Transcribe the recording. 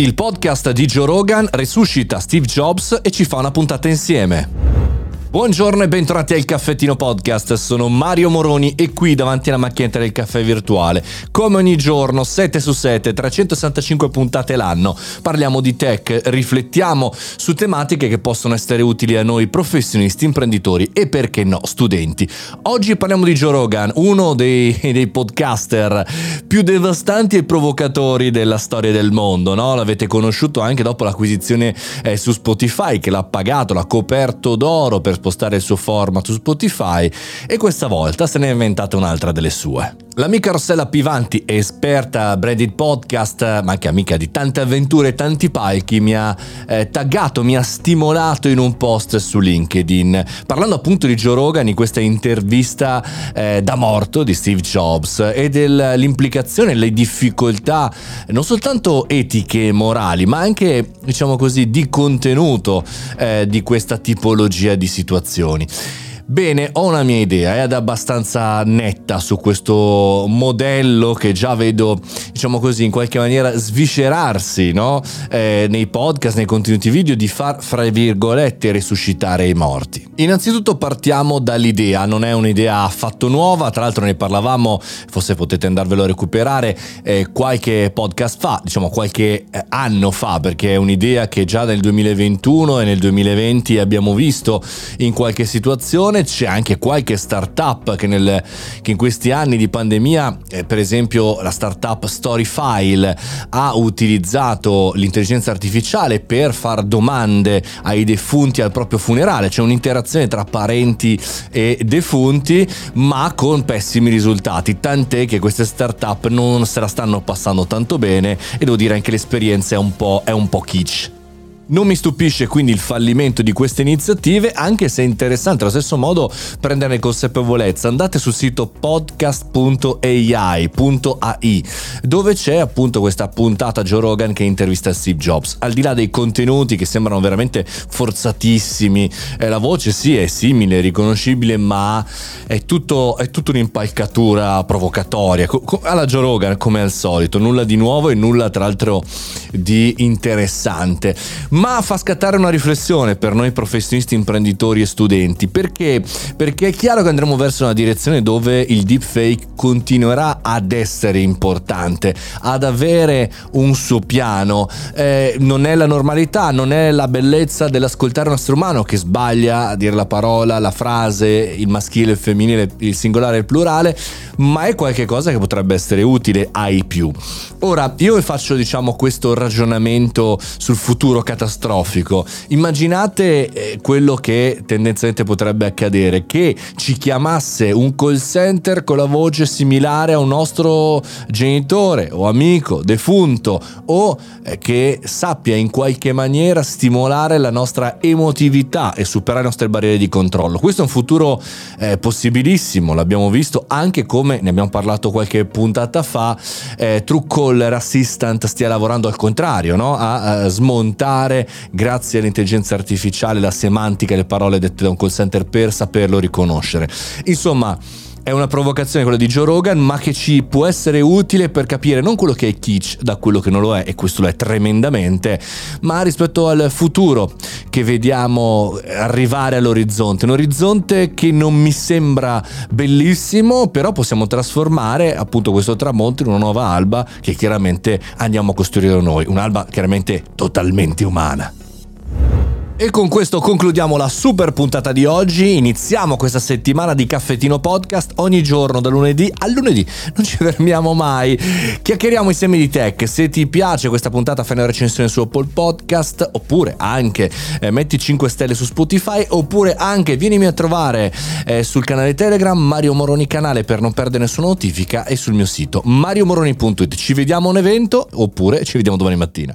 Il podcast di Joe Rogan resuscita Steve Jobs e ci fa una puntata insieme. Buongiorno e bentornati al Caffettino Podcast, sono Mario Moroni e qui davanti alla macchinetta del caffè virtuale. Come ogni giorno, 7 su 7, 365 puntate l'anno, parliamo di tech, riflettiamo su tematiche che possono essere utili a noi professionisti, imprenditori e perché no, studenti. Oggi parliamo di Joe Rogan, uno dei, dei podcaster più devastanti e provocatori della storia del mondo, no? L'avete conosciuto anche dopo l'acquisizione eh, su Spotify che l'ha pagato, l'ha coperto d'oro per spostare il suo format su Spotify e questa volta se ne è inventata un'altra delle sue. L'amica Rossella Pivanti, esperta branded podcast, ma anche amica di tante avventure e tanti palchi, mi ha eh, taggato, mi ha stimolato in un post su LinkedIn, parlando appunto di Joe Rogan in questa intervista eh, da morto di Steve Jobs e dell'implicazione, le difficoltà non soltanto etiche e morali, ma anche, diciamo così, di contenuto eh, di questa tipologia di situazioni. Bene, ho una mia idea, è abbastanza netta su questo modello che già vedo, diciamo così, in qualche maniera sviscerarsi no? eh, nei podcast, nei contenuti video, di far, fra virgolette, risuscitare i morti. Innanzitutto partiamo dall'idea, non è un'idea affatto nuova, tra l'altro ne parlavamo, forse potete andarvelo a recuperare, eh, qualche podcast fa, diciamo qualche eh, anno fa, perché è un'idea che già nel 2021 e nel 2020 abbiamo visto in qualche situazione c'è anche qualche startup che, nel, che in questi anni di pandemia, eh, per esempio la startup Storyfile, ha utilizzato l'intelligenza artificiale per far domande ai defunti al proprio funerale. C'è un'interazione tra parenti e defunti, ma con pessimi risultati. Tant'è che queste startup non se la stanno passando tanto bene e devo dire anche l'esperienza è un po', è un po kitsch. Non mi stupisce quindi il fallimento di queste iniziative, anche se è interessante allo stesso modo prenderne consapevolezza. Andate sul sito podcast.ai.ai dove c'è appunto questa puntata Joe Rogan che intervista Steve Jobs. Al di là dei contenuti che sembrano veramente forzatissimi, eh, la voce sì è simile, riconoscibile, ma è tutto, è tutto un'impalcatura provocatoria, alla Joe Rogan come al solito, nulla di nuovo e nulla tra l'altro di interessante fa scattare una riflessione per noi professionisti, imprenditori e studenti. Perché? Perché è chiaro che andremo verso una direzione dove il deepfake continuerà ad essere importante, ad avere un suo piano. Eh, non è la normalità, non è la bellezza dell'ascoltare un essere umano che sbaglia a dire la parola, la frase, il maschile, il femminile, il singolare e il plurale, ma è qualcosa che potrebbe essere utile ai più. Ora, io faccio diciamo questo ragionamento sul futuro catastrofico catastrofico. Immaginate eh, quello che tendenzialmente potrebbe accadere, che ci chiamasse un call center con la voce similare a un nostro genitore o amico defunto o eh, che sappia in qualche maniera stimolare la nostra emotività e superare le nostre barriere di controllo. Questo è un futuro eh, possibilissimo, l'abbiamo visto anche come ne abbiamo parlato qualche puntata fa, eh, True Caller Assistant stia lavorando al contrario, no? a, a smontare grazie all'intelligenza artificiale la semantica e le parole dette da un call center per saperlo riconoscere. Insomma, è una provocazione quella di Joe Rogan, ma che ci può essere utile per capire non quello che è kitsch da quello che non lo è, e questo lo è tremendamente, ma rispetto al futuro che vediamo arrivare all'orizzonte. Un orizzonte che non mi sembra bellissimo, però possiamo trasformare appunto questo tramonto in una nuova alba che chiaramente andiamo a costruire noi, un'alba chiaramente totalmente umana. E con questo concludiamo la super puntata di oggi. Iniziamo questa settimana di Caffettino Podcast ogni giorno da lunedì a lunedì. Non ci fermiamo mai. Chiacchieriamo insieme di tech. Se ti piace questa puntata fai una recensione su Apple Podcast oppure anche eh, metti 5 stelle su Spotify oppure anche vienimi a trovare eh, sul canale Telegram Mario Moroni canale per non perdere nessuna notifica e sul mio sito mariomoroni.it. Ci vediamo a un evento oppure ci vediamo domani mattina.